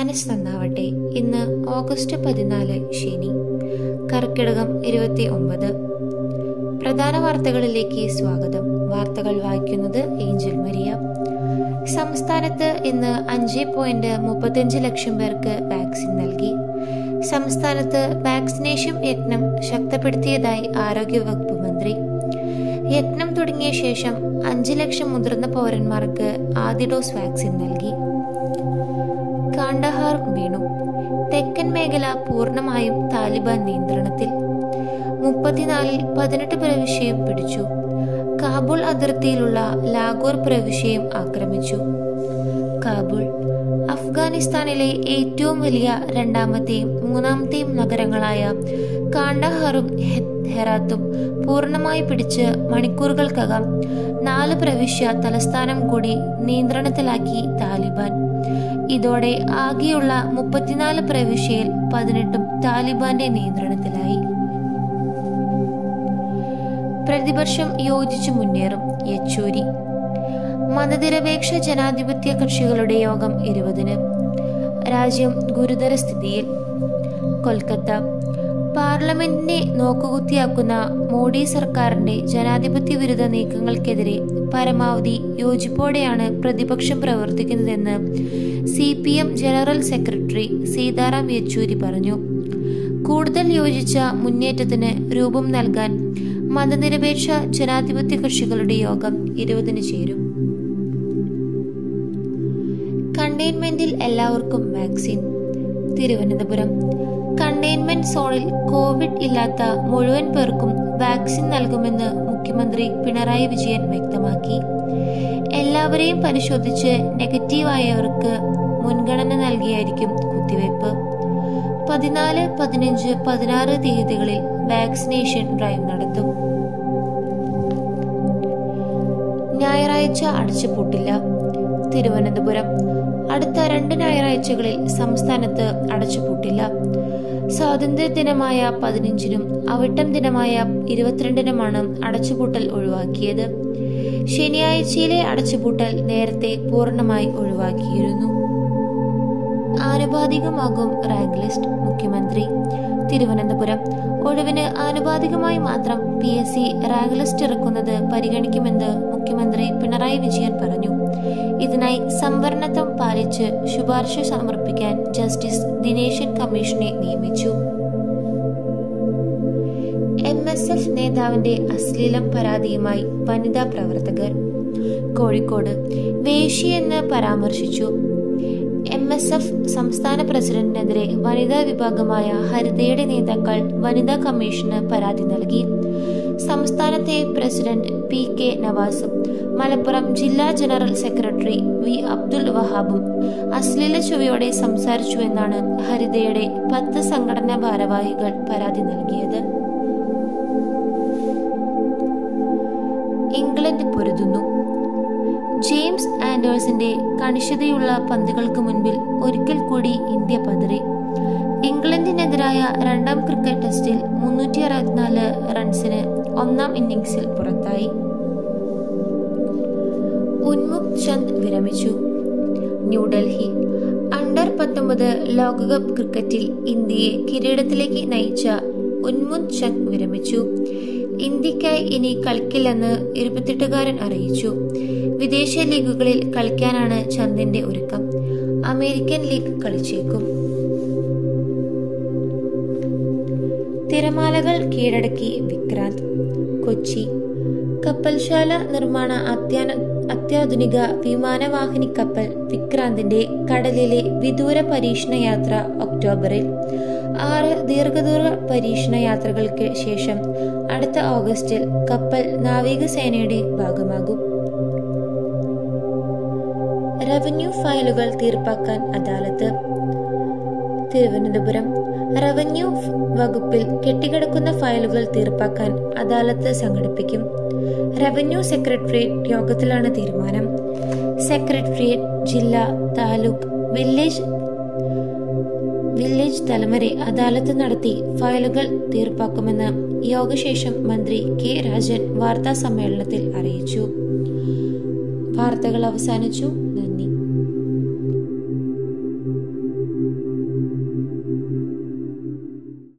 മനസ്സ് നന്നാവട്ടെ ഇന്ന് ഓഗസ്റ്റ് പതിനാല് ശനി. കർക്കിടകം ഇരുപത്തി ഒമ്പത് പ്രധാന വാർത്തകളിലേക്ക് സ്വാഗതം. വാർത്തകൾ വായിക്കുന്നത് ഏഞ്ചൽ മരിയ. സംസ്ഥാനത്ത് ഇന്ന് അഞ്ച് പോയിന്റ് മുപ്പത്തിയഞ്ച് ലക്ഷം പേർക്ക് വാക്സിൻ നൽകി. സംസ്ഥാനത്ത് വാക്സിനേഷൻ യജ്ഞം ശക്തപ്പെടുത്തിയതായി ആരോഗ്യവകുപ്പ് മന്ത്രി. യജ്ഞം തുടങ്ങിയ ശേഷം അഞ്ച് ലക്ഷം മുതിർന്ന പൗരന്മാർക്ക് ആദ്യ ഡോസ് വാക്സിൻ നൽകി. കാണ്ടഹാർ വീണു. തെക്കൻ മേഖല പൂർണമായും താലിബാൻ നിയന്ത്രണത്തിൽ. മുപ്പത്തിനാലിൽ പതിനെട്ട് പ്രവിശ്യയും പിടിച്ചു. കാബൂൾ അതിർത്തിയിലുള്ള ലാഗോർ പ്രവിശ്യയും ആക്രമിച്ചു. കാബൂൾ അഫ്ഗാനിസ്ഥാനിലെ ഏറ്റവും വലിയ രണ്ടാമത്തെയും മൂന്നാമത്തെയും നഗരങ്ങളായ കാണ്ടഹാറും ഹെറാത്തും പൂർണമായി പിടിച്ച് മണിക്കൂറുകൾക്കകം നാല് പ്രവിശ്യ തലസ്ഥാനം കൂടി നിയന്ത്രണത്തിലാക്കി താലിബാൻ. ഇതോടെ ആകെയുള്ള മുപ്പത്തിനാല് പ്രവിശ്യയിൽ പതിനെട്ടും താലിബാന്റെ നിയന്ത്രണത്തിലായി. പ്രതിപക്ഷം യോജിച്ചു മുന്നേറും യെച്ചൂരി. മതനിരപേക്ഷ ജനാധിപത്യ കക്ഷികളുടെ യോഗം ഇരുപതിന്. രാജ്യം ഗുരുതര സ്ഥിതിയിൽ. കൊൽക്കത്ത പാർലമെന്റിനെ നോക്കുകുത്തിയാക്കുന്ന മോഡി സർക്കാരിന്റെ ജനാധിപത്യ വിരുദ്ധ നീക്കങ്ങൾക്കെതിരെ പരമാവധി യോജിപ്പോടെയാണ് പ്രതിപക്ഷം പ്രവർത്തിക്കുന്നതെന്ന് C P M general secretary Sitaram Yechury പറഞ്ഞു. കൂടുതൽ യോജിച്ച മുന്നേറ്റത്തിന് രൂപം നൽകാൻ മതനിരപേക്ഷ ജനാധിപത്യ കക്ഷികളുടെ യോഗം ഇരുപതിന് ചേരും. കണ്ടെയ്ൻമെന്റിൽ എല്ലാവർക്കും വാക്സിൻ. തിരുവനന്തപുരം. കണ്ടെയ്ൻമെന്റ് സോണിൽ കോവിഡ് ഇല്ലാത്ത മുഴുവൻ പേർക്കും വാക്സിൻ നൽകുമെന്ന് മുഖ്യമന്ത്രി പിണറായി വിജയൻ വ്യക്തമാക്കി. എല്ലാവരെയും പരിശോധിച്ച് നെഗറ്റീവായവർക്ക് മുൻഗണന നൽകിയായിരിക്കും കുത്തിവയ്പ്. പതിനാല് പതിനഞ്ച് പതിനാറ് തീയതികളിൽ വാക്സിനേഷൻ ഡ്രൈവ് നടത്തും. ഞായറാഴ്ച അടച്ചുപൂട്ടില്ല. തിരുവനന്തപുരം. അടുത്ത രണ്ട് ഞായറാഴ്ചകളിൽ സംസ്ഥാനത്ത് അടച്ചുപൂട്ടില്ല. സ്വാതന്ത്ര്യ ദിനമായ പതിനഞ്ചിനും അവിട്ടം ദിനമായ ഇരുപത്തിരണ്ടിനുമാണ് അടച്ചുപൂട്ടൽ ഒഴിവാക്കിയത്. ശനിയാഴ്ചയിലെ അടച്ചുപൂട്ടൽ നേരത്തെ പൂർണമായി ഒഴിവാക്കിയിരുന്നു. ആനുപാതികമാകും റാങ്ക് ലിസ്റ്റ്. മുഖ്യമന്ത്രി തിരുവനന്തപുരം. ഒഴിവിന് ആനുപാതികമായി മാത്രം P S C rank list ഇറക്കുന്നത് പരിഗണിക്കുമെന്ന് മുഖ്യമന്ത്രി പിണറായി വിജയൻ പറഞ്ഞു. ഇതിനായി സംവരണത്വം പാലിച്ച് ശുപാർശ സമർപ്പിക്കാൻ ജസ്റ്റിസ് ദിനേശൻ കമ്മീഷനെ നിയമിച്ചു. എം എസ് എഫ് നേതാവിന്റെ അശ്ലീലം പരാതിയുമായി വനിതാ പ്രവർത്തകർ കോഴിക്കോട് വേശിയെന്ന് പരാമർശിച്ചു. എം എസ് എഫ് സംസ്ഥാന പ്രസിഡന്റിനെതിരെ വനിതാ വിഭാഗമായ ഹരിതയുടെ നേതാക്കൾ വനിതാ കമ്മീഷന് പരാതി നൽകി. സംസ്ഥാനത്തെ പ്രസിഡന്റ് പി കെ നവാസും മലപ്പുറം ജില്ലാ ജനറൽ സെക്രട്ടറി വി അബ്ദുൽ വഹാബും അശ്ലീല ചുവയോടെ സംസാരിച്ചുവെന്നാണ് ഹരിതയുടെ പത്ത് സംഘടനാ ഭാരവാഹികൾ പരാതി നൽകിയത്. ഇംഗ്ലണ്ട് പൊരുതുന്നു. ജെയിംസ് ആൻഡേഴ്സിന്റെ കണിശതയുള്ള പന്തുകൾക്ക് മുൻപിൽ ഒരിക്കൽ കൂടി ഇന്ത്യ പതറി. ഇംഗ്ലണ്ടിനെതിരായ രണ്ടാം ക്രിക്കറ്റ് ടെസ്റ്റിൽ മുന്നൂറ്റി അറുപത്തിനാല് റൺസിന് ഒന്നാം ഇന്നിംഗ്സിൽ പുറത്തായി. ഉന്മുക് ചന്ദ് വിരമിച്ചു. ന്യൂഡൽഹി അണ്ടർ പത്തൊമ്പത് ലോകകപ്പ് ക്രിക്കറ്റിൽ ഇന്ത്യയെ കിരീടത്തിലേക്ക് നയിച്ച ഉന്മുക് ചന്ദ് വിരമിച്ചു. ഇന്ത്യക്കായി ഇനി കളിക്കില്ലെന്ന് ഇരുപത്തെട്ടുകാരൻ അറിയിച്ചു. വിദേശ ലീഗുകളിൽ കളിക്കാനാണ് ചന്ദിന്റെ ഒരുക്കം. അമേരിക്കൻ ലീഗ് കളിച്ചേക്കും. തിരമാലകൾ കീഴടക്കി വിക്രാന്ത് കൊച്ചി കപ്പൽശാല നിർമ്മാണ അത്യാന അത്യാധുനിക വിമാനവാഹിനി കപ്പൽ വിക്രാന്തിന്റെ കടലിലെ വിദൂര പരീക്ഷണ യാത്ര ഒക്ടോബറിൽ. ആറ് ദീർഘദൂര പരീക്ഷണ യാത്രകൾക്ക് ശേഷം അടുത്ത ഓഗസ്റ്റിൽ കപ്പൽ നാവികസേനയുടെ ഭാഗമാകും. റവന്യൂ ഫയലുകൾ തീർപ്പാക്കാൻ അദാലത്ത്. തിരുവനന്തപുരം. റവന്യൂ വകുപ്പിൽ കെട്ടിക്കിടക്കുന്ന ഫയലുകൾ തീർപ്പാക്കാൻ അദാലത്ത് സംഘടിപ്പിക്കും. റവന്യൂ സെക്രട്ടേറിയറ്റ് യോഗത്തിലാണ് തീരുമാനം. സെക്രട്ടേറിയറ്റ് ജില്ല താലൂക്ക് വില്ലേജ് വില്ലേജ് തലം വരെ അദാലത്ത് നടത്തി ഫയലുകൾ തീർപ്പാക്കുമെന്ന് യോഗശേഷം മന്ത്രി കെ രാജൻ വാർത്താ സമ്മേളനത്തിൽ അറിയിച്ചു. വാർത്തകൾ അവസാനിച്ചു.